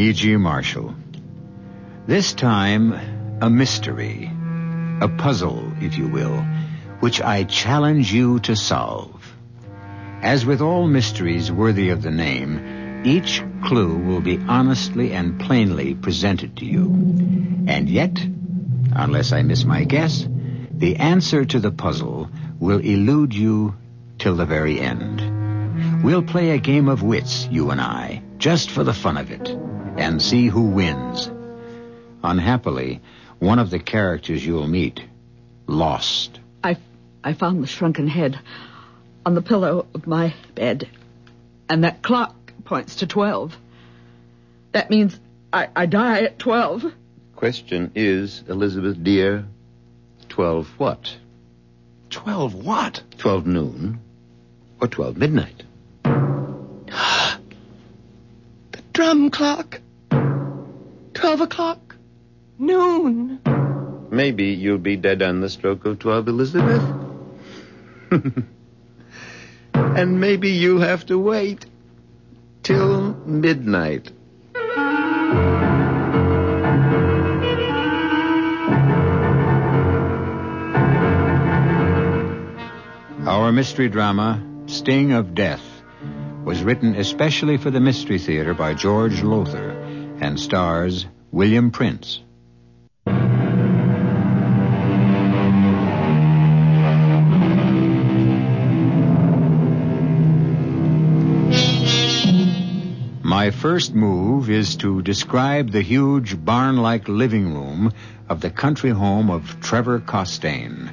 E.G. Marshall. This time, a mystery. A puzzle, if you will, which I challenge you to solve. As with all mysteries worthy of the name, each clue will be honestly and plainly presented to you. And yet, unless I miss my guess, the answer to the puzzle will elude you till the very end. We'll play a game of wits, you and I, just for the fun of it, and see who wins. Unhappily, one of the characters you'll meet lost. I, I found the shrunken head on the pillow of my bed, and that clock points to 12. That means I, I die at 12. Question is, Elizabeth dear, 12 what? 12 what? 12 noon or 12 midnight? the drum clock. 12 o'clock. Noon. Maybe you'll be dead on the stroke of 12, Elizabeth. and maybe you'll have to wait till midnight. Our mystery drama, Sting of Death, was written especially for the Mystery Theater by George Lowther and stars William Prince. My first move is to describe the huge barn-like living room of the country home of Trevor Costain,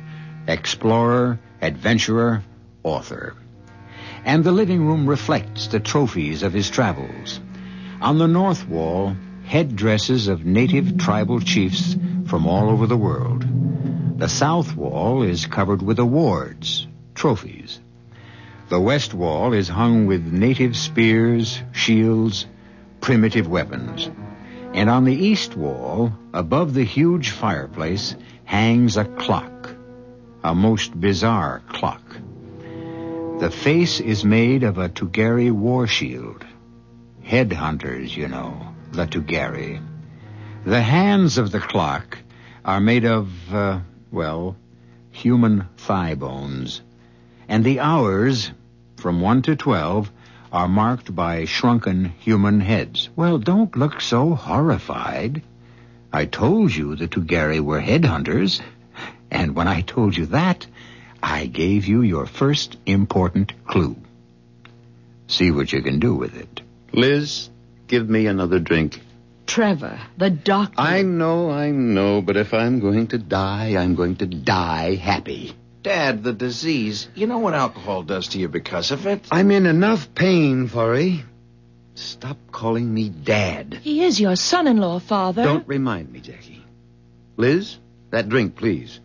explorer, adventurer, author. And the living room reflects the trophies of his travels. On the north wall, headdresses of native tribal chiefs from all over the world. The south wall is covered with awards, trophies. The west wall is hung with native spears, shields, primitive weapons. And on the east wall, above the huge fireplace, hangs a clock. A most bizarre clock. The face is made of a Tugari war shield. Headhunters, you know, the Tugari. The hands of the clock are made of, uh, well, human thigh bones. And the hours, from 1 to 12, are marked by shrunken human heads. Well, don't look so horrified. I told you the Tugari were headhunters, and when I told you that, I gave you your first important clue. See what you can do with it. Liz, give me another drink. Trevor, the doctor. I know, I know, but if I'm going to die, I'm going to die happy. Dad, the disease. You know what alcohol does to you because of it? I'm in enough pain, Forey. Stop calling me Dad. He is your son-in-law, Father. Don't remind me, Jackie. Liz, that drink, please.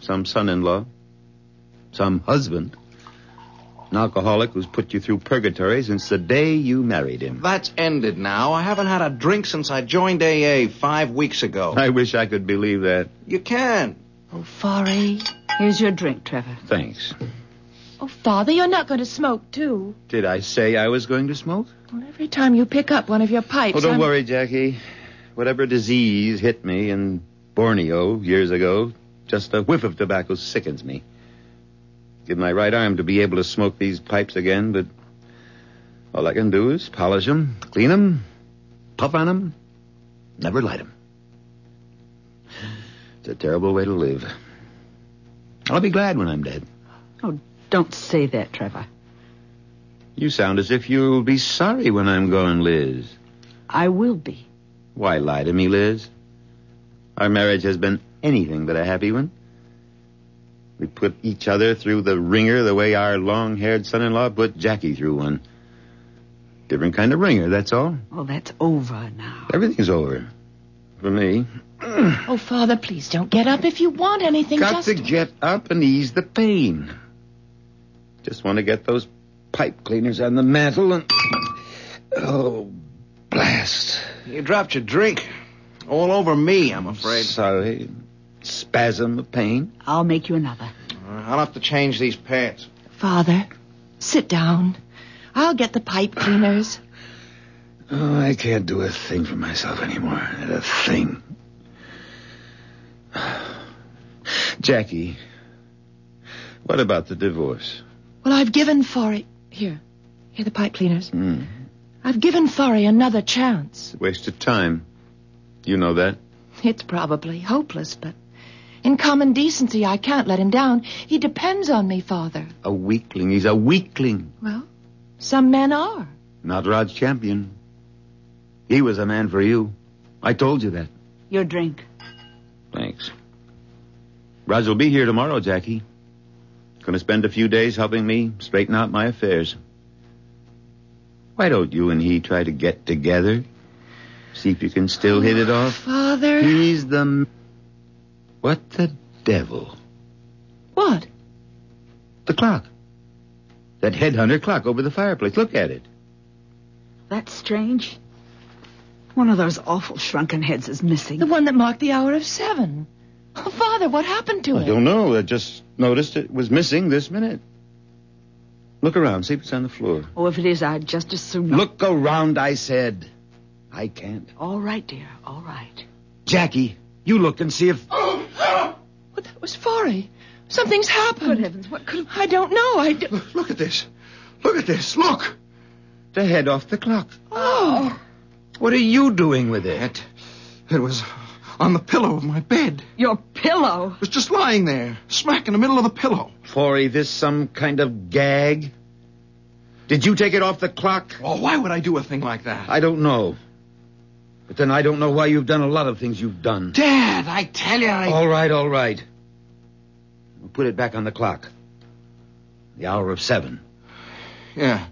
Some son-in-law. Some husband. An alcoholic who's put you through purgatory since the day you married him. That's ended now. I haven't had a drink since I joined AA five weeks ago. I wish I could believe that. You can. Oh, Forey. Here's your drink, Trevor. Thanks. Oh, Father, you're not going to smoke, too. Did I say I was going to smoke? Well, every time you pick up one of your pipes. Oh, don't I'm... worry, Jackie. Whatever disease hit me in Borneo years ago, just a whiff of tobacco sickens me. Give my right arm to be able to smoke these pipes again, but all I can do is polish 'em, clean 'em, puff on 'em, never light 'em. It's a terrible way to live. I'll be glad when I'm dead. Oh, don't say that, Trevor. You sound as if you'll be sorry when I'm gone, Liz. I will be. Why lie to me, Liz? Our marriage has been anything but a happy one. We put each other through the wringer the way our long-haired son-in-law put Jackie through one. Different kind of wringer, that's all. Well, that's over now. Everything's over. For me. Oh, Father, please don't get up. If you want anything, Got just... to get up and ease the pain. Just want to get those pipe cleaners on the mantel and... Oh, blast. You dropped your drink. All over me, I'm afraid. Sorry. Spasm of pain. I'll make you another. I'll have to change these pants. Father, sit down. I'll get the pipe cleaners. Oh, I can't do a thing for myself anymore. Not a thing. Jackie, what about the divorce? Well, I've given Forry. Here. Here, the pipe cleaners. Hmm. I've given Forry another chance. Waste of time. You know that? It's probably hopeless, but in common decency, I can't let him down. He depends on me, Father. A weakling. He's a weakling. Well, some men are. Not Roger Campion. He was a man for you. I told you that. Your drink. Thanks. Raj will be here tomorrow, Jackie. Going to spend a few days helping me straighten out my affairs. Why don't you and he try to get together? See if you can still hit it off? Father. He's the. M- What the devil? What? The clock. That headhunter clock over the fireplace. Look at it. That's strange. One of those awful shrunken heads is missing. The one that marked the hour of seven. Oh, Father, what happened to I it? I don't know. I just noticed it was missing this minute. Look around. See if it's on the floor. Oh, if it is, I'd just as soon. not- Look around, I said. I can't. All right, dear. All right. Jackie, you look and see if. Well, that was Forry. Something's happened. Good heavens, what could have... I don't know. I do... Look at this. Look at this. Look. The head off the clock. Oh. What are you doing with it? It, it was on the pillow of my bed. Your pillow. It was just lying there, smack in the middle of the pillow. Forey, this some kind of gag? Did you take it off the clock? Oh, why would I do a thing like that? I don't know. But then I don't know why you've done a lot of things you've done. Dad, I tell you, I... All right, all right. We'll put it back on the clock. The hour of seven. Yeah,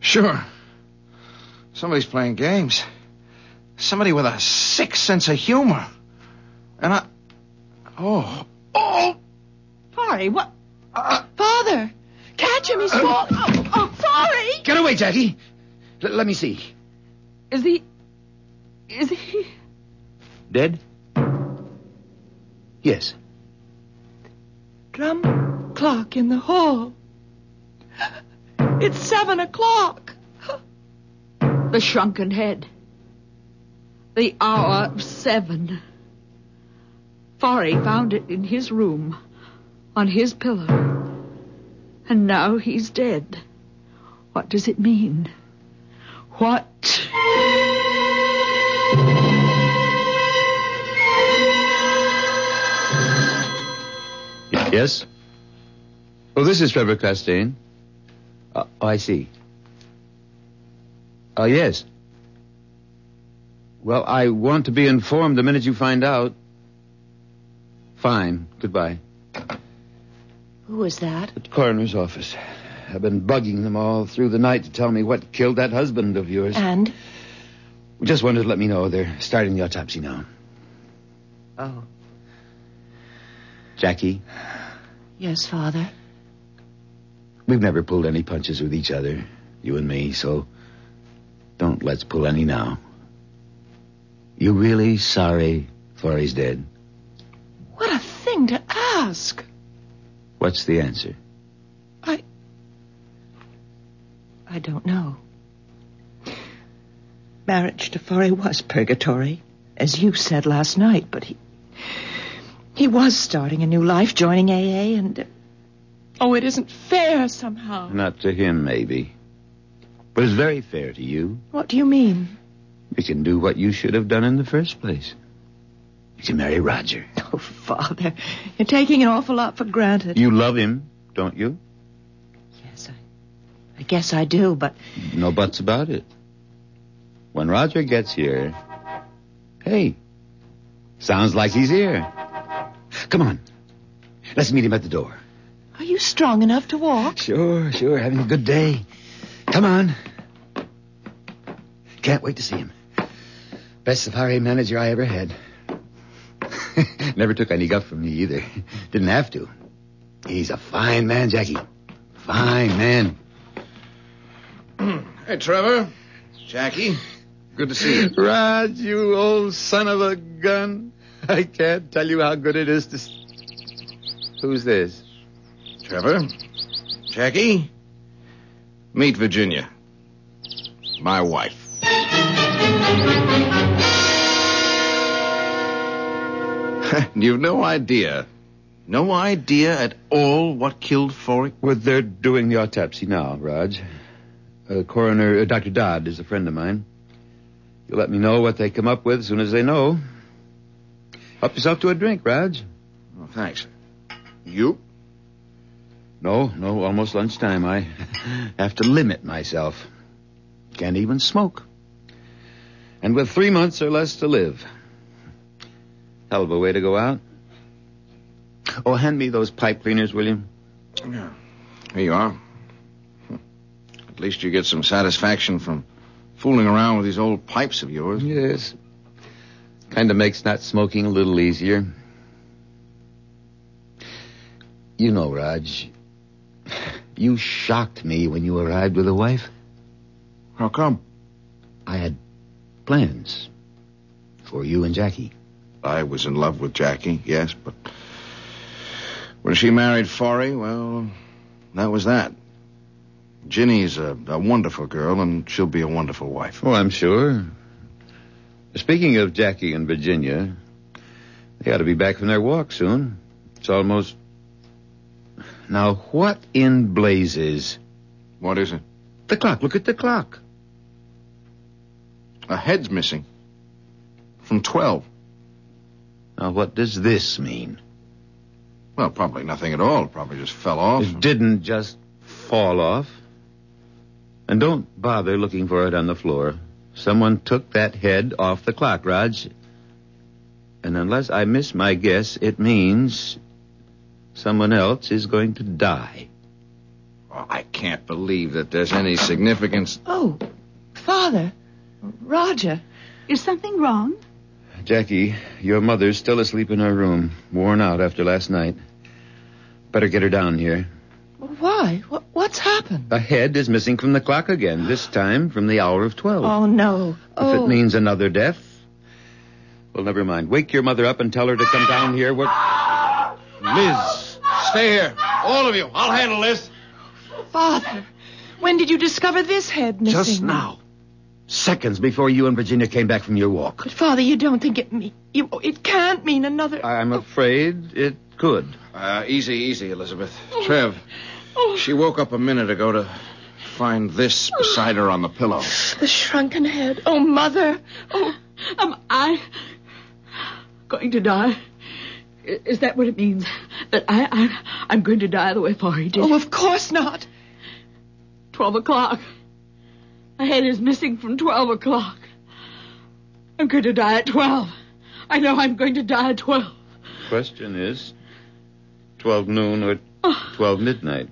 sure. Somebody's playing games. Somebody with a sick sense of humor. And I... Oh, oh! Sorry, what? Uh, Father, catch him. He's falling. Oh, oh, Forry. Get away, Jackie. L- let me see. Is he... Is he... Dead? Yes. Drum clock in the hall. It's seven o'clock. The shrunken head. The hour of seven. Forry found it in his room, on his pillow. And now he's dead. What does it mean? What? Yes? Oh, this is Trevor Costain. Uh, oh, I see. Oh, yes. Well, I want to be informed the minute you find out. Fine. Goodbye. Who was that? At The coroner's office. I've been bugging them all through the night to tell me what killed that husband of yours. And? Just wanted to let me know they're starting the autopsy now. Oh. Jackie, Yes, Father. we've never pulled any punches with each other, you and me, so don't let's pull any now. You really sorry Forey's dead? What a thing to ask. What's the answer? I. I don't know. Marriage to Forey was purgatory, as you said last night, but he. He was starting a new life, joining AA, and. uh, Oh, it isn't fair somehow. Not to him, maybe. But it's very fair to you. What do you mean? You can do what you should have done in the first place. You can marry Roger. Oh, Father, you're taking an awful lot for granted. You love him, don't you? Yes, I. I guess I do, but No buts about it. When Roger gets here, hey, sounds like he's here. Come on. Let's meet him at the door. are you strong enough to walk? Sure, sure. Having a good day. Come on. Can't wait to see him. Best safari manager I ever had. Never took any guff from me either. Didn't have to. He's a fine man, Jackie. Fine man. Hmm. Hey, Trevor. Jackie. Good to see you. Raj, you old son of a gun. I can't tell you how good it is to. s- Who's this? Trevor. Jackie. Meet Virginia. My wife. You've no idea. No idea at all what killed Forey? Well, they're doing the autopsy now, Raj. Uh, coroner, uh, Dr. Dodd is a friend of mine. You'll let me know what they come up with as soon as they know. Help yourself to a drink, Raj. Oh, thanks. You? No, no, almost lunchtime. I have to limit myself. Can't even smoke. And with three months or less to live. Hell of a way to go out. Oh, hand me those pipe cleaners, will you? Yeah. Here you are. At least you get some satisfaction from fooling around with these old pipes of yours. Yes. Kind of makes not smoking a little easier. You know, Raj, you shocked me when you arrived with a wife. How come? I had plans for you and Jackie. I was in love with Jackie, yes, but when she married Forey, well, that was that. Ginny's a, a wonderful girl, and she'll be a wonderful wife. Oh, I'm sure. Speaking of Jackie and Virginia, they ought to be back from their walk soon. It's almost. Now, what in blazes? What is it? The clock. Look at the clock. A head's missing. From 12. Now, what does this mean? Well, probably nothing at all. Probably just fell off. It didn't just fall off. And don't bother looking for it on the floor. Someone took that head off the clock, Raj. And unless I miss my guess, it means someone else is going to die. Oh, I can't believe that there's any significance. Oh, Father. Roger. Is something wrong? Jackie, your mother's still asleep in her room, worn out after last night. Better get her down here. Why? What, what's happened? A head is missing from the clock again, this time from the hour of twelve. Oh, no. If Oh. it means another death, well, never mind. Wake your mother up and tell her to come down here. What? Liz, stay here. All of you. I'll handle this. Father, when did you discover this head missing? Just now. Seconds before you and Virginia came back from your walk. But, Father, you don't think it me- you, it can't mean another... I'm afraid it could. Uh, easy, easy, Elizabeth. Trev, she woke up a minute ago to find this beside her on the pillow. The shrunken head. Oh, Mother. Oh, Am I going to die? Is that what it means? That I, I I'm going to die the way Forey did? oh, of course not. Twelve o'clock. My head is missing from twelve o'clock. I'm going to die at twelve. I know I'm going to die at twelve. Question is 12 noon or 12 midnight.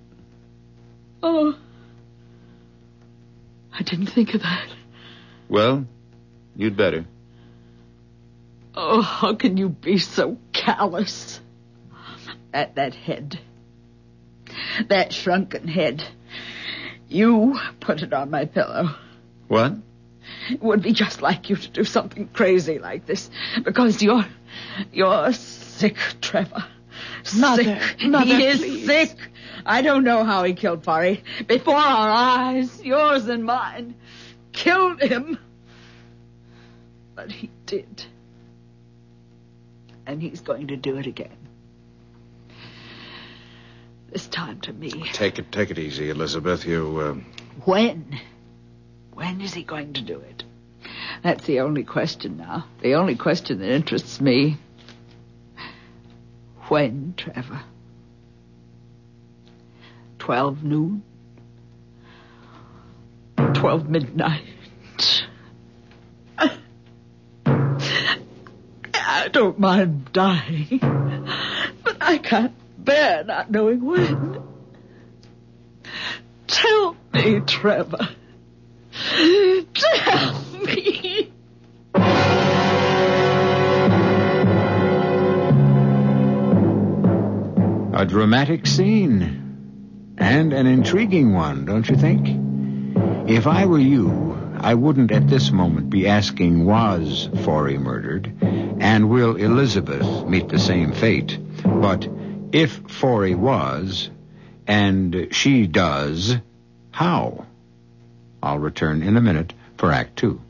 Oh. I didn't think of that. Well, you'd better. Oh, how can you be so callous? At that head. That shrunken head. You put it on my pillow. What? It would be just like you to do something crazy like this. Because you're you're sick, Trevor. Mother, sick. Mother, he is please. sick. I don't know how he killed Forey. Before our eyes, yours and mine. Killed him. But he did. And he's going to do it again. This time to me. Take it, take it easy, Elizabeth. You, uh, When? When is he going to do it? That's the only question now. The only question that interests me. When, Trevor? Twelve noon? Twelve midnight? I don't mind dying, but I can't bear not knowing when. Tell me, Trevor. Tell me. A dramatic scene. And an intriguing one, don't you think? If I were you, I wouldn't at this moment be asking was Forey murdered, and will Elizabeth meet the same fate? But if Forey was, and she does, how? I'll return in a minute for Act Two.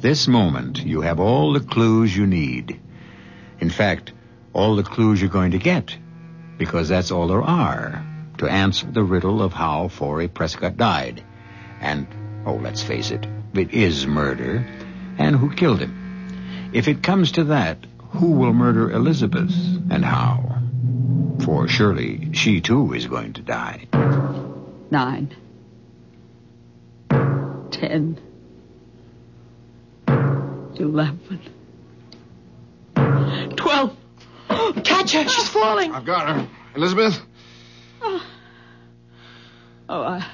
This moment, you have all the clues you need. In fact, all the clues you're going to get, because that's all there are to answer the riddle of how Forey Prescott died. And, oh, let's face it, it is murder, and who killed him. If it comes to that, who will murder Elizabeth, and how? For surely she too is going to die. Nine. Ten. Eleven. Twelve. Catch her. She's falling. I've got her. Elizabeth? Oh, I,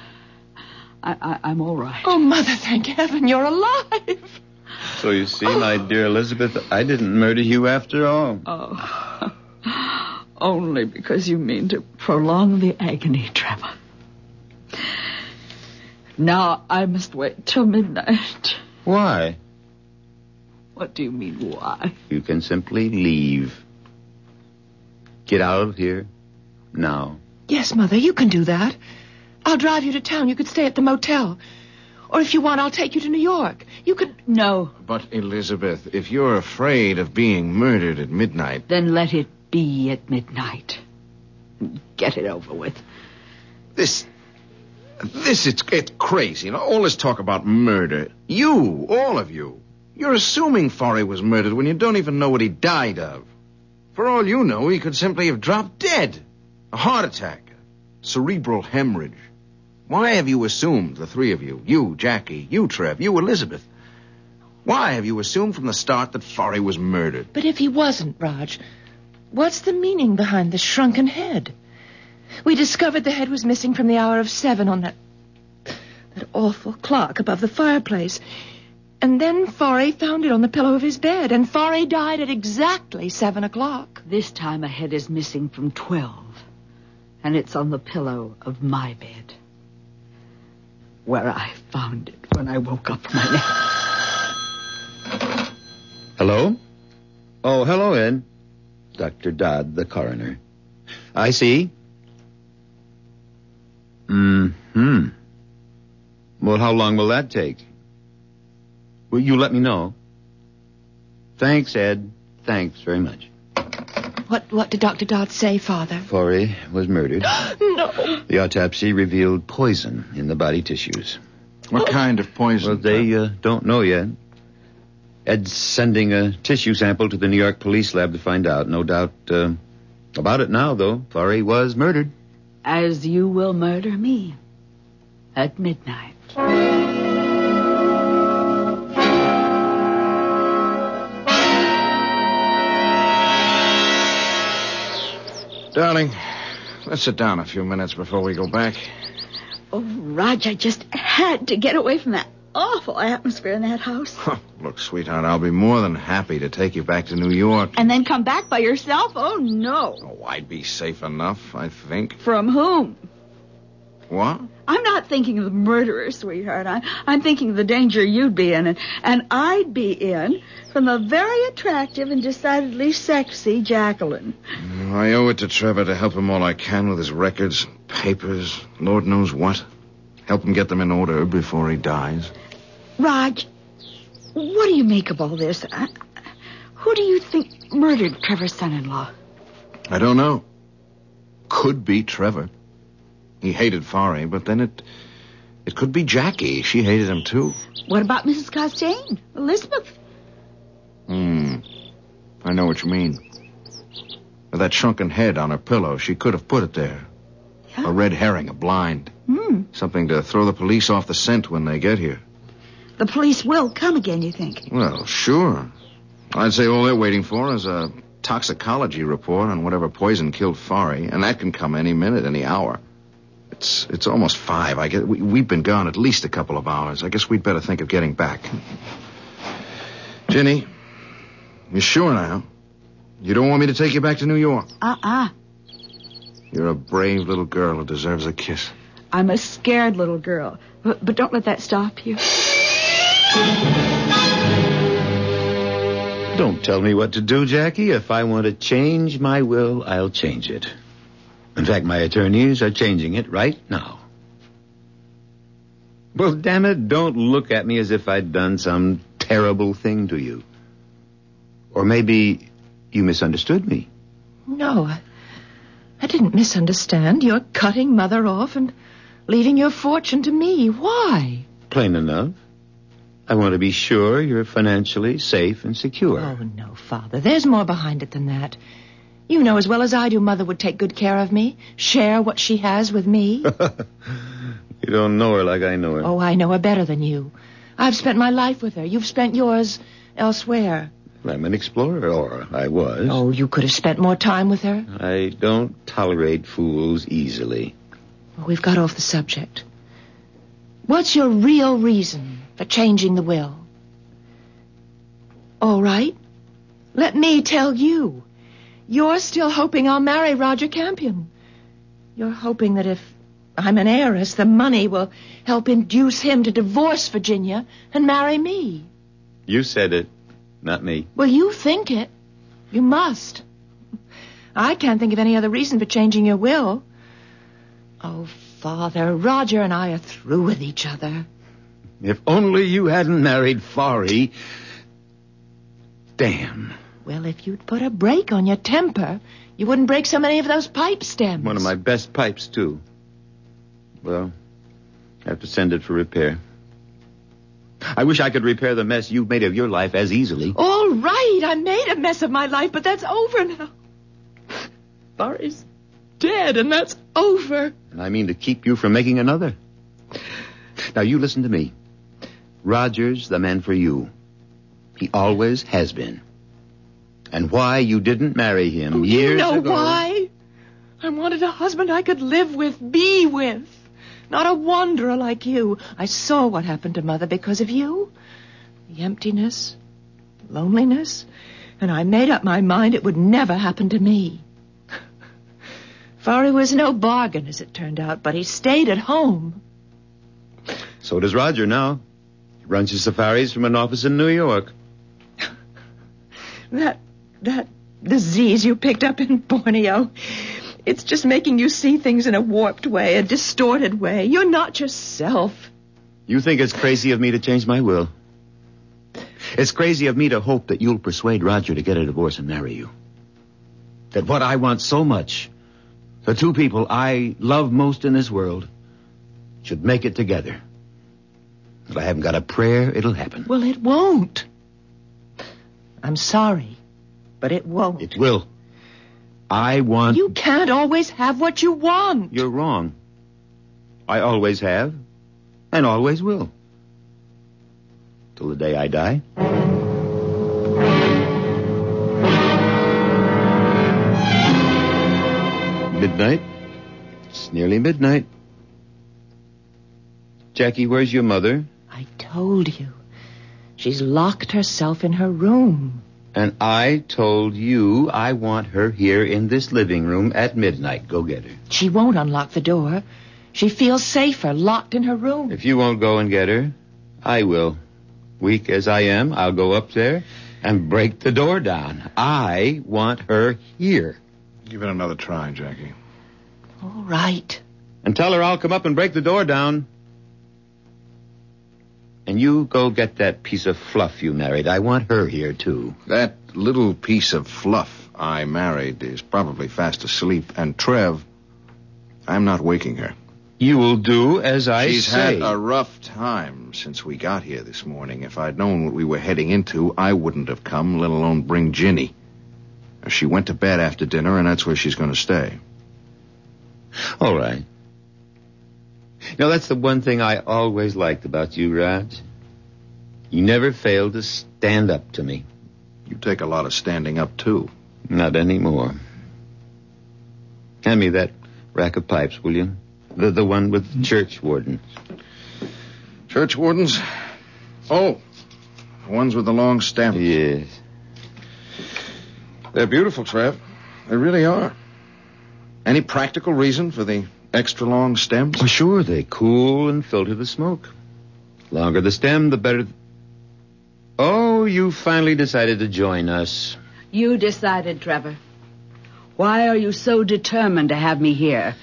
I, I, I'm all right. Oh, Mother, thank heaven you're alive. So you see, my dear Elizabeth, I didn't murder you after all. Oh. Only because you mean to prolong the agony, Trevor. Now I must wait till midnight. Why? What do you mean, why? You can simply leave. Get out of here now. Yes, Mother, you can do that. I'll drive you to town. You could stay at the motel. Or if you want, I'll take you to New York. You could. No. But, Elizabeth, if you're afraid of being murdered at midnight. Then let it be at midnight. Get it over with. This. This, it's, it's crazy. You know, all this talk about murder. You, all of you. You're assuming Forey was murdered when you don't even know what he died of. For all you know, he could simply have dropped dead. A heart attack. Cerebral hemorrhage. Why have you assumed, the three of you, you, Jackie, you, Trev, you, Elizabeth, why have you assumed from the start that Forey was murdered? But if he wasn't, Raj, what's the meaning behind the shrunken head? We discovered the head was missing from the hour of seven on that that awful clock above the fireplace. And then Forey found it on the pillow of his bed, and Forey died at exactly seven o'clock. This time a head is missing from twelve. And it's on the pillow of my bed. Where I found it when I woke up from my nap. Hello? Oh, hello, Ed. Dr. Dodd, the coroner. I see. Mm hmm. Well, how long will that take? Will you let me know? Thanks, Ed. Thanks very much. What what did Dr. Dodd say, Father? Forey was murdered. no. The autopsy revealed poison in the body tissues. What kind of poison? Well, they uh, don't know yet. Ed's sending a tissue sample to the New York police lab to find out. No doubt uh, about it now, though. Forey was murdered. As you will murder me at midnight. Darling, let's sit down a few minutes before we go back. Oh, Raj, I just had to get away from that awful atmosphere in that house. Look, sweetheart, I'll be more than happy to take you back to New York. And then come back by yourself? Oh, no. Oh, I'd be safe enough, I think. From whom? What? I'm not thinking of the murderer, sweetheart. I, I'm thinking of the danger you'd be in, and, and I'd be in from a very attractive and decidedly sexy Jacqueline. I owe it to Trevor to help him all I can with his records, papers, Lord knows what. Help him get them in order before he dies. Raj, what do you make of all this? Uh, who do you think murdered Trevor's son-in-law? I don't know. Could be Trevor. He hated Forey, but then it it could be Jackie. She hated him too. What about Mrs. Costain? Elizabeth? Hmm. I know what you mean. With that shrunken head on her pillow, she could have put it there. Yeah. A red herring, a blind. Hmm. Something to throw the police off the scent when they get here. The police will come again, you think? Well, sure. I'd say all they're waiting for is a toxicology report on whatever poison killed Forey, and that can come any minute, any hour. It's it's almost five. I get we, we've been gone at least a couple of hours. I guess we'd better think of getting back. Ginny, you're sure now? You don't want me to take you back to New York? Uh-uh. You're a brave little girl who deserves a kiss. I'm a scared little girl. But, but don't let that stop you. Don't tell me what to do, Jackie. If I want to change my will, I'll change it. In fact, my attorneys are changing it right now. Well, damn it, don't look at me as if I'd done some terrible thing to you. Or maybe you misunderstood me. No, I, I didn't misunderstand. You're cutting Mother off and leaving your fortune to me. Why? Plain enough. I want to be sure you're financially safe and secure. Oh, no, Father. There's more behind it than that. You know as well as I do Mother would take good care of me, share what she has with me. you don't know her like I know her. Oh, I know her better than you. I've spent my life with her. You've spent yours elsewhere. I'm an explorer, or I was. Oh, you could have spent more time with her. I don't tolerate fools easily. Well, we've got off the subject. What's your real reason for changing the will? All right. Let me tell you. You're still hoping I'll marry Roger Campion. You're hoping that if I'm an heiress, the money will help induce him to divorce Virginia and marry me. You said it, not me. Well, you think it. You must. I can't think of any other reason for changing your will. Oh, Father, Roger and I are through with each other. If only you hadn't married Forry. Damn. Well, if you'd put a brake on your temper, you wouldn't break so many of those pipe stems. One of my best pipes, too. Well, I have to send it for repair. I wish I could repair the mess you've made of your life as easily. All right, I made a mess of my life, but that's over now. Barry's dead, and that's over. And I mean to keep you from making another. Now, you listen to me. Roger's the man for you. He always has been. And why you didn't marry him Oh, years you know ago. why? I wanted a husband I could live with, be with. Not a wanderer like you. I saw what happened to Mother because of you. The emptiness, loneliness, and I made up my mind it would never happen to me. Forry was no bargain, as it turned out, but he stayed at home. So does Roger now. He runs his safaris from an office in New York. That, that disease you picked up in Borneo, it's just making you see things in a warped way, a distorted way. You're not yourself. You think it's crazy of me to change my will? It's crazy of me to hope that you'll persuade Roger to get a divorce and marry you. That what I want so much, the two people I love most in this world, should make it together. If I haven't got a prayer, it'll happen. Well, it won't. I'm sorry, but it won't. It will. I want. You can't always have what you want. You're wrong. I always have, and always will. Till the day I die. Midnight. It's nearly midnight. Jackie, where's your mother? I told you. She's locked herself in her room. And I told you I want her here in this living room at midnight. Go get her. She won't unlock the door. She feels safer locked in her room. If you won't go and get her, I will. Weak as I am, I'll go up there and break the door down. I want her here. Give it another try, Jackie. All right. And tell her I'll come up and break the door down. And you go get that piece of fluff you married. I want her here, too. That little piece of fluff I married is probably fast asleep, and Trev, I'm not waking her. You will do as I She's say. She's had a rough time since we got here this morning. If I'd known what we were heading into, I wouldn't have come, let alone bring Ginny. She went to bed after dinner, and that's where she's going to stay. All right. Now, that's the one thing I always liked about you, Raj. You never failed to stand up to me. You take a lot of standing up, too. Not anymore. Hand me that rack of pipes, will you? The, the one with the church wardens. Church wardens? Oh, the ones with the long stem. Yes. They're beautiful, Trev. They really are. Any practical reason for the extra long stems? Well, sure, they cool and filter the smoke. Longer the stem, the better. Oh, you finally decided to join us. You decided, Trevor. Why are you so determined to have me here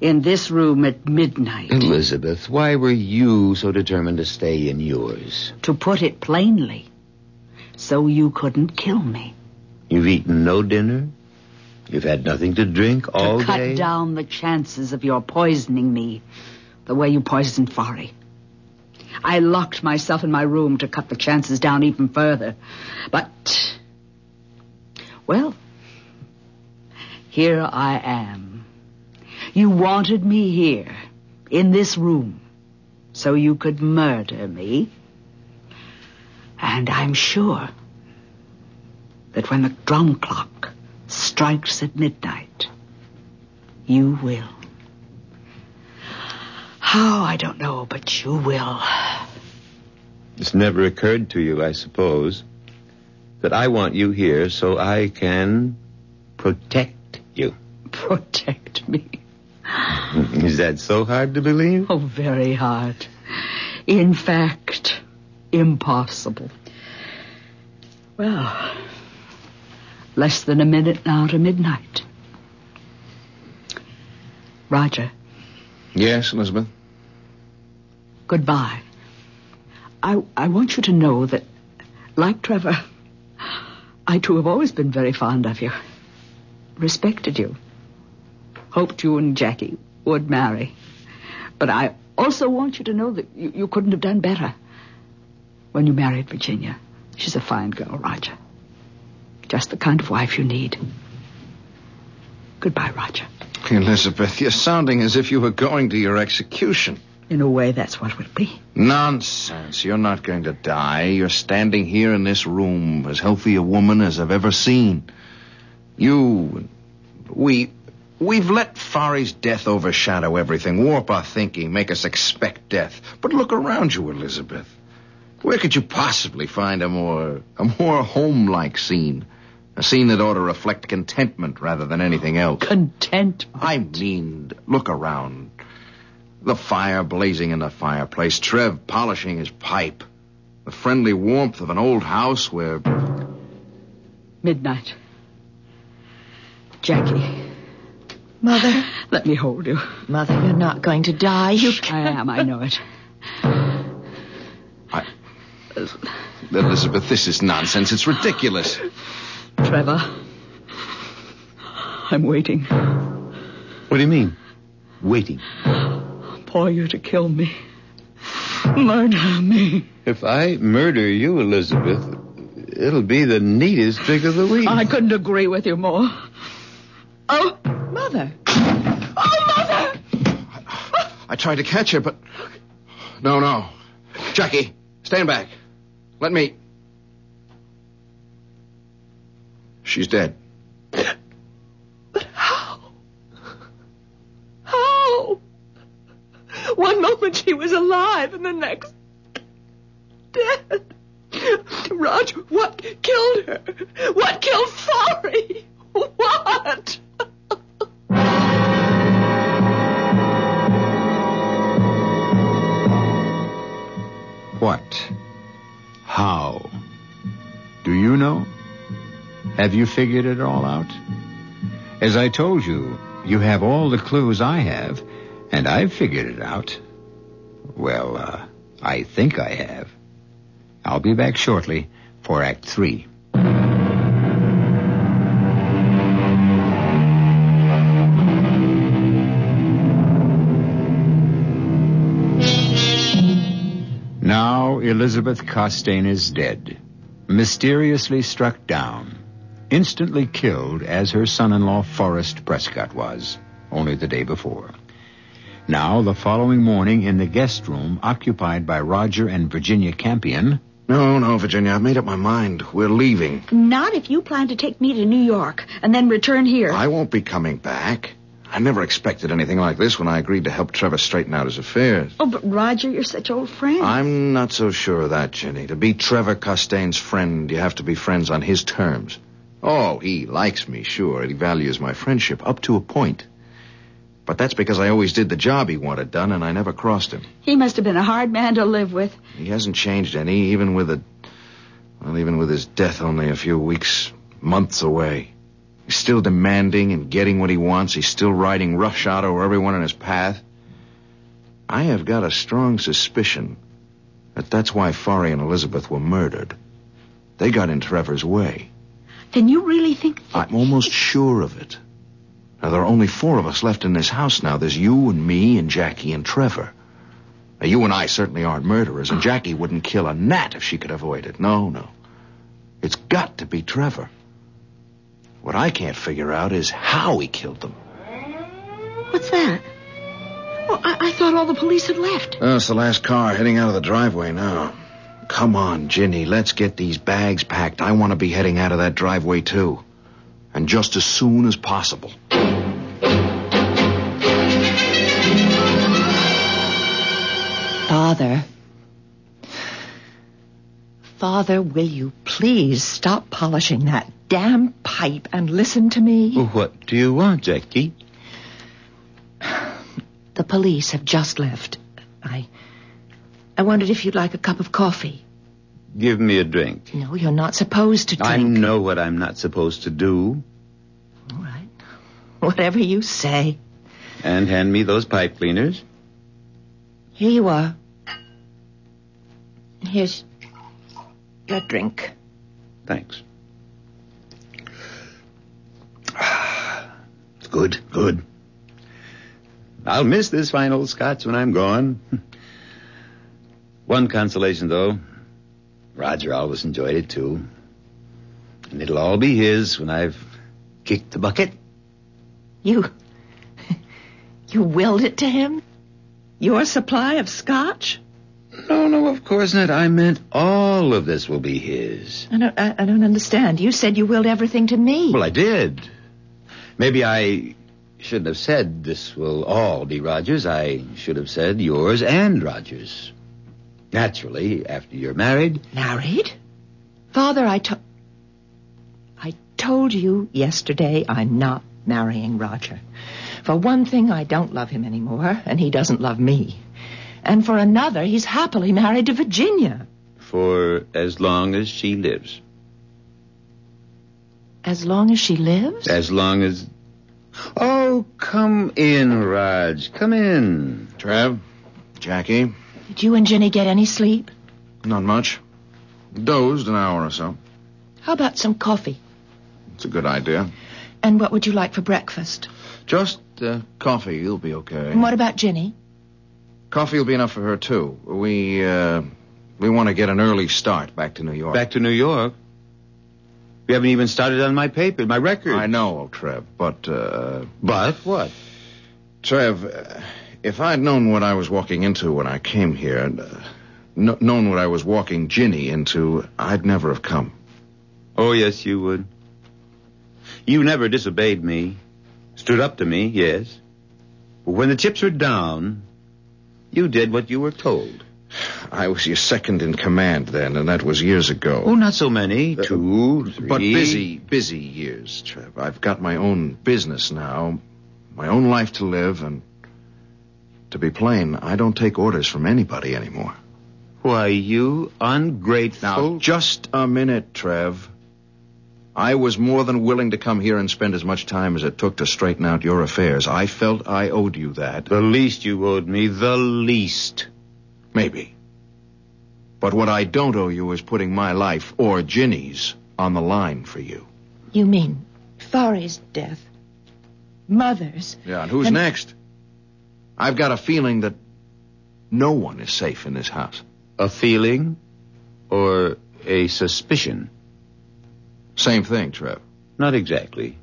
in this room at midnight? Elizabeth, why were you so determined to stay in yours? To put it plainly, so you couldn't kill me. You've eaten no dinner? You've had nothing to drink all to cut day? down the chances of your poisoning me the way you poisoned Fari. I locked myself in my room to cut the chances down even further. But, well, here I am. You wanted me here, in this room, so you could murder me. And I'm sure that when the drum clock strikes at midnight, you will. How, I don't know, but you will. It's never occurred to you, I suppose, that I want you here so I can protect you. Protect me. Is that so hard to believe? Oh, very hard. In fact, impossible. Well, less than a minute now to midnight. Roger, Yes, Elizabeth? goodbye. I, I want you to know that, like Trevor, I too have always been very fond of you, respected you, hoped you and Jackie would marry. But I also want you to know that you, you couldn't have done better when you married Virginia. She's a fine girl, Roger. Just the kind of wife you need. Goodbye, Roger. Elizabeth, you're sounding as if you were going to your execution. In a way, that's what it will be. Nonsense. You're not going to die. You're standing here in this room, as healthy a woman as I've ever seen. You. We. We've let Fari's death overshadow everything, warp our thinking, make us expect death. But look around you, Elizabeth. Where could you possibly find a more. a more home-like scene? A scene that ought to reflect contentment rather than anything else. Content. I mean, look around. The fire blazing in the fireplace, Trev polishing his pipe, the friendly warmth of an old house where. Midnight. Jackie, Mother, let me hold you. Mother, you're not going to die. You I am, I know it. I... Elizabeth, this is nonsense. It's ridiculous. Trevor, I'm waiting What do you mean? Waiting. for you to kill me. Murder me. If I murder you, Elizabeth, it'll be the neatest trick of the week. I couldn't agree with you more. Oh, Mother. Oh, Mother! I tried to catch her, but. No, no. Jackie, stand back. Let me. She's dead. But how? How? One moment she was alive and the next dead. Roger, what killed her? What killed Fari? What? What? How? Do you know? Have you figured it all out? As I told you, you have all the clues I have, and I've figured it out. Well, uh, I think I have. I'll be back shortly for Act Three. Now Elizabeth Costain is dead, mysteriously struck down, instantly killed as her son-in-law Forrest Prescott was, only the day before. Now, the following morning in the guest room occupied by Roger and Virginia Campion, No, no, Virginia, I've made up my mind. We're leaving. Not if you plan to take me to New York and then return here. I won't be coming back. I never expected anything like this when I agreed to help Trevor straighten out his affairs. Oh, but Roger, you're such old friends. I'm not so sure of that, Jenny. To be Trevor Costain's friend, you have to be friends on his terms. Oh, he likes me, sure. He values my friendship up to a point. But that's because I always did the job he wanted done, and I never crossed him. He must have been a hard man to live with. He hasn't changed any, even with a, well, even with his death only a few weeks, months away. He's still demanding and getting what he wants. He's still riding roughshod over everyone in his path. I have got a strong suspicion that that's why Forey and Elizabeth were murdered. They got in Trevor's way. Then you really think that... I'm almost sure of it. Now, there are only four of us left in this house now. There's you and me and Jackie and Trevor. Now, you and I certainly aren't murderers, and Jackie wouldn't kill a gnat if she could avoid it. No, no. It's got to be Trevor. What I can't figure out is how he killed them. What's that? Well, I, I thought all the police had left. Oh, it's the last car heading out of the driveway now. Come on, Ginny, let's get these bags packed. I want to be heading out of that driveway, too. And just as soon as possible. Father. Father, will you please stop polishing that damn pipe and listen to me? What do you want, Jackie? The police have just left. I. I wondered if you'd like a cup of coffee. Give me a drink. No, you're not supposed to drink. I know what I'm not supposed to do. All right. Whatever you say. And hand me those pipe cleaners. Here you are. Here's your drink. Thanks. Good, good. I'll miss this fine old scotch when I'm gone. One consolation, though. Roger always enjoyed it, too. And it'll all be his when I've kicked the bucket. You. You willed it to him? Your supply of scotch? No, no, of course not. I meant all of this will be his. I don't, I, I don't understand. You said you willed everything to me. Well, I did. Maybe I shouldn't have said this will all be Roger's. I should have said yours and Roger's. Naturally, after you're married. Married? Father, I told. I told you yesterday I'm not marrying Roger. For one thing, I don't love him anymore, and he doesn't love me. And for another, he's happily married to Virginia. For as long as she lives. As long as she lives? As long as. Oh, come in, Rodge. Come in. Trev, Jackie, Did you and Ginny get any sleep? not much. Dozed an hour or so. How about some coffee? It's a good idea. And what would you like for breakfast? Just uh, coffee, you'll be okay. And what about Ginny? Coffee will be enough for her too. We uh, we want to get an early start back to New York. Back to New York. We haven't even started on my paper, my record. I know, Trev, but uh, But what? Trev, uh, if I'd known what I was walking into when I came here, and uh, kn- known what I was walking Ginny into, I'd never have come. Oh, yes, you would. You never disobeyed me. Stood up to me, yes. But when the chips were down, you did what you were told. I was your second in command then, and that was years ago. Oh, not so many. Two, three. But busy, busy years, Trev. I've got my own business now, my own life to live, and to be plain, I don't take orders from anybody anymore. Why, you ungrateful. Now, just a minute, Trev. I was more than willing to come here and spend as much time as it took to straighten out your affairs. I felt I owed you that. The least you owed me, the least. Maybe. But what I don't owe you is putting my life, or Ginny's, on the line for you. You mean Forey's death? Mother's? Yeah, and who's And- next? I've got a feeling that no one is safe in this house. A feeling or a suspicion? Same thing, Trev. Not exactly.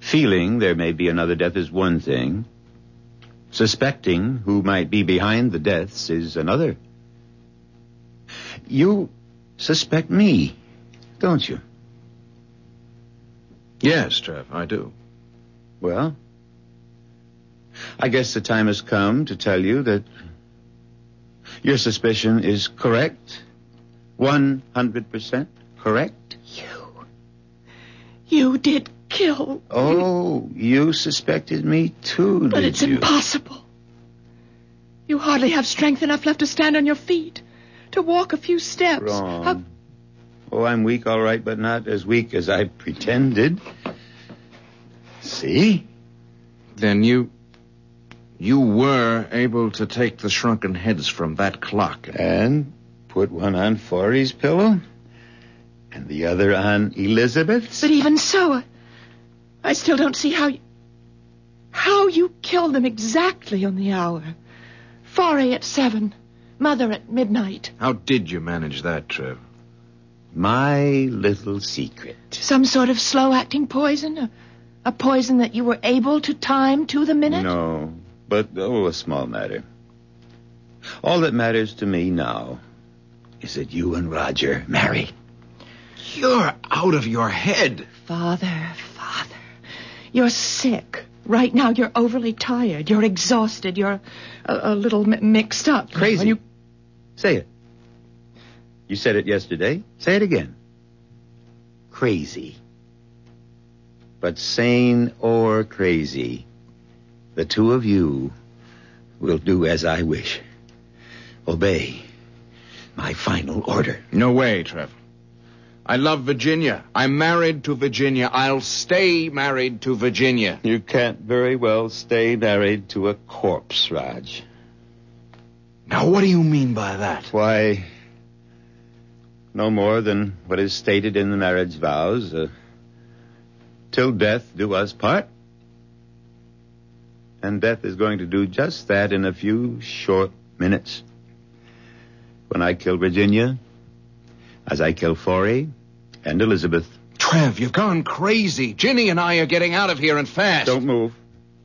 Feeling there may be another death is one thing. Suspecting who might be behind the deaths is another. You suspect me, don't you? Yes, Trev, I do. Well, I guess the time has come to tell you that your suspicion is correct. 100% correct. You. You did kill. Oh, you suspected me too, But did it's you? impossible. You hardly have strength enough left to stand on your feet, to walk a few steps. Wrong. How- Oh, I'm weak, all right, but not as weak as I pretended. See? Then you. You were able to take the shrunken heads from that clock. And put one on Forey's pillow? And the other on Elizabeth's? But even so, I, I still don't see how you, how you killed them exactly on the hour. Forey at seven, Mother at midnight. How did you manage that, Trev? My little secret. Some sort of slow-acting poison? A, a poison that you were able to time to the minute? No, but oh, a small matter. All that matters to me now is that you and Roger marry. You're out of your head. Father, Father, you're sick. Right now, you're overly tired. You're exhausted. You're a, a little mi- mixed up. Crazy. You- Say it. You said it yesterday. Say it again. Crazy. But sane or crazy, the two of you will do as I wish. Obey my final order. No way, Trev. I love Virginia. I'm married to Virginia. I'll stay married to Virginia. You can't very well stay married to a corpse, Rodge. Now, what do you mean by that? Why, no more than what is stated in the marriage vows. Uh, till death do us part. And death is going to do just that in a few short minutes. When I kill Virginia, as I kill Forey and Elizabeth. Trev, you've gone crazy. Ginny and I are getting out of here and fast. Don't move.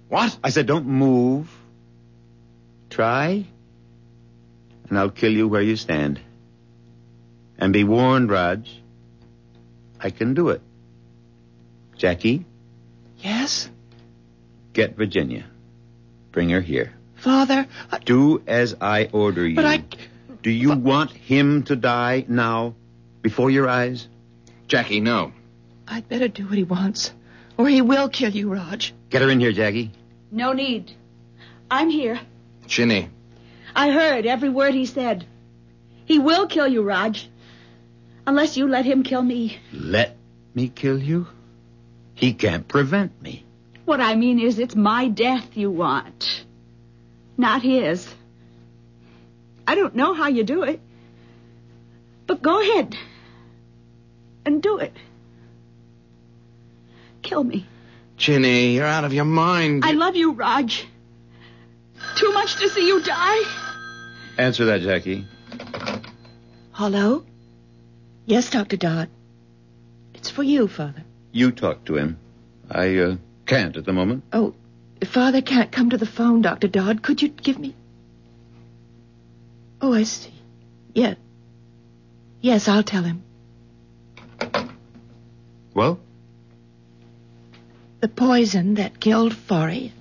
What? I said don't move. Try, and I'll kill you where you stand. And be warned, Rodge. I can do it. Jackie, Yes? get Virginia. Bring her here. Father, I, Do as I order you. but I... Do you want him to die now, before your eyes? Jackie, no. I'd better do what he wants. Or he will kill you, Rodge. Get her in here, Jackie. No need. I'm here. Ginny. I heard every word he said. He will kill you, Rodge. Unless you let him kill me. Let me kill you? He can't prevent me. What I mean is, it's my death you want, not his. I don't know how you do it, but go ahead and do it. Kill me. Ginny, you're out of your mind. I love you, Rodge. Too much to see you die. Answer that, Jackie. Hello? Yes, Dr. Dodd. It's for you, Father. You talk to him. I uh, can't at the moment. Oh, if Father can't come to the phone, Dr. Dodd, could you give me... Oh, I see. Yeah. Yes, I'll tell him. Well, The poison that killed Forey.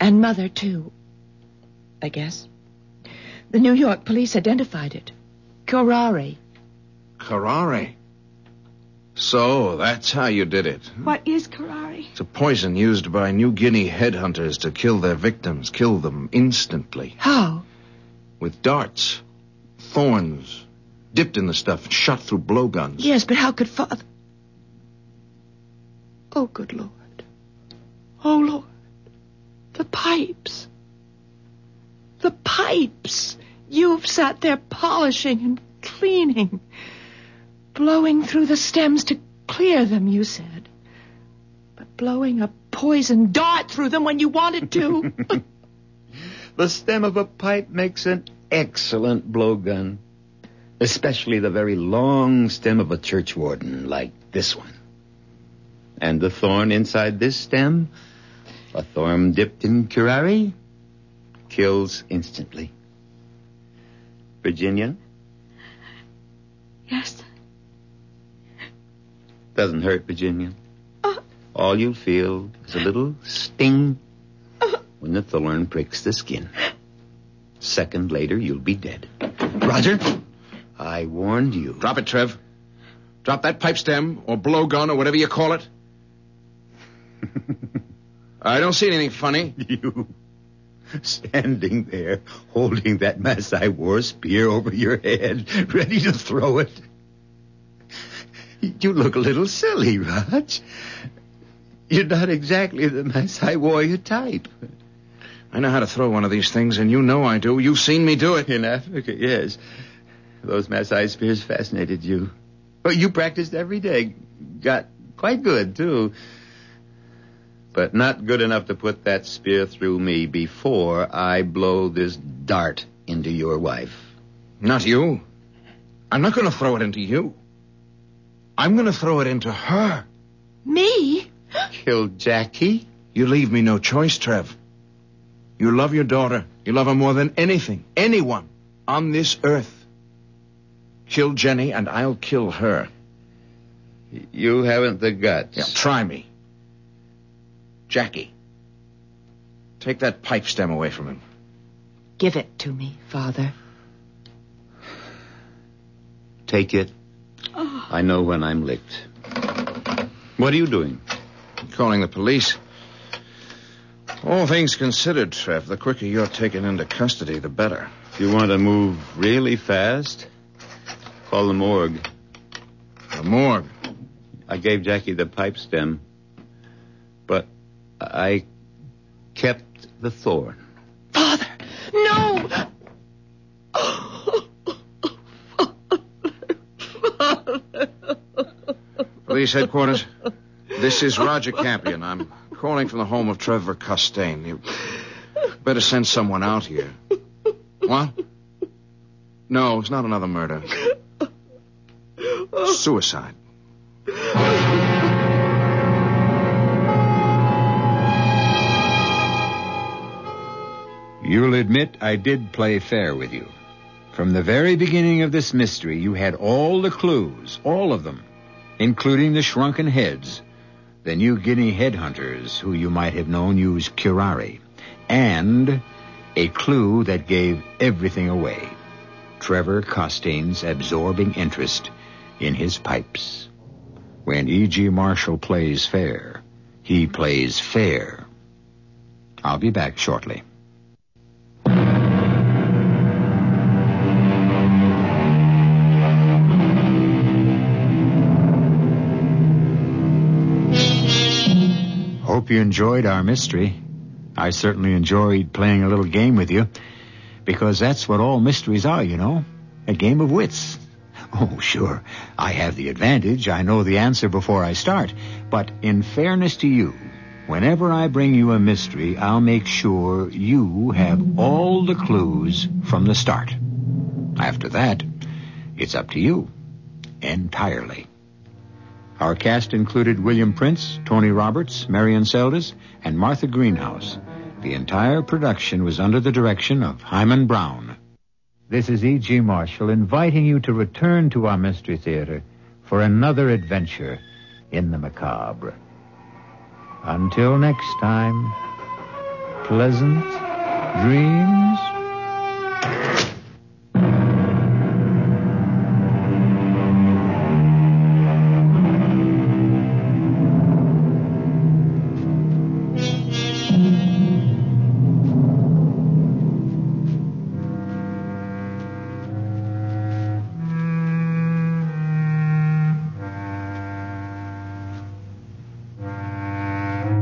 And Mother, too. I guess. The New York police identified it. Curare. Carrare. So, that's how you did it. What is curare? It's a poison used by New Guinea headhunters to kill their victims, kill them instantly. How? With darts, thorns, dipped in the stuff, and shot through blowguns. Yes, but how could Father... Oh, good Lord. Oh, Lord. The pipes. The pipes. You've sat there polishing and cleaning, blowing through the stems to clear them, you said. But blowing a poison dart through them when you wanted to. the stem of a pipe makes an excellent blowgun, especially the very long stem of a churchwarden like this one. And the thorn inside this stem, a thorn dipped in curare, kills instantly. Virginia, Yes. Doesn't hurt, Virginia. Uh. All you feel is a little sting when the thorn pricks the skin. Second later, you'll be dead. Roger, I warned you. Drop it, Trev. Drop that pipe stem, or blowgun, or whatever you call it. I don't see anything funny. You standing there holding that Masai war spear over your head, ready to throw it. You look a little silly, Rodge. You're not exactly the Masai warrior type. I know how to throw one of these things, and you know I do. You've seen me do it. In Africa, yes. Those Masai spears fascinated you. Oh, you practiced every day. Got quite good, too. But not good enough to put that spear through me before I blow this dart into your wife. Not you. I'm not going to throw it into you. I'm going to throw it into her. Me? Kill Jackie? You leave me no choice, Trev. You love your daughter. You love her more than anything, anyone on this earth. Kill Ginny, and I'll kill her. You haven't the guts. Yeah, try me. Jackie, take that pipe stem away from him. Give it to me, Father. Take it. I know when I'm licked. What are you doing? Calling the police. All things considered, Trev, the quicker you're taken into custody, the better. If you want to move really fast? Call the morgue. The morgue. I gave Jackie the pipe stem, but I kept the thorn. Father, no! Police headquarters. This is Roger Campion. I'm calling from the home of Trevor Costain. You better send someone out here. What? No, it's not another murder. Suicide. You'll admit I did play fair with you. From the very beginning of this mystery, you had all the clues, all of them, including the shrunken heads, the New Guinea headhunters who you might have known use curare, and a clue that gave everything away. Trevor Costain's absorbing interest in his pipes. When E.G. Marshall plays fair, he plays fair. I'll be back shortly. Hope you enjoyed our mystery. I certainly enjoyed playing a little game with you, because that's what all mysteries are, you know. A game of wits. Oh, sure. I have the advantage. I know the answer before I start. But in fairness to you, whenever I bring you a mystery, I'll make sure you have all the clues from the start. After that, it's up to you. Entirely. Our cast included William Prince, Tony Roberts, Marion Seldes, and Martha Greenhouse. The entire production was under the direction of Himan Brown. This is E.G. Marshall inviting you to return to our Mystery Theater for another adventure in the macabre. Until next time, pleasant dreams.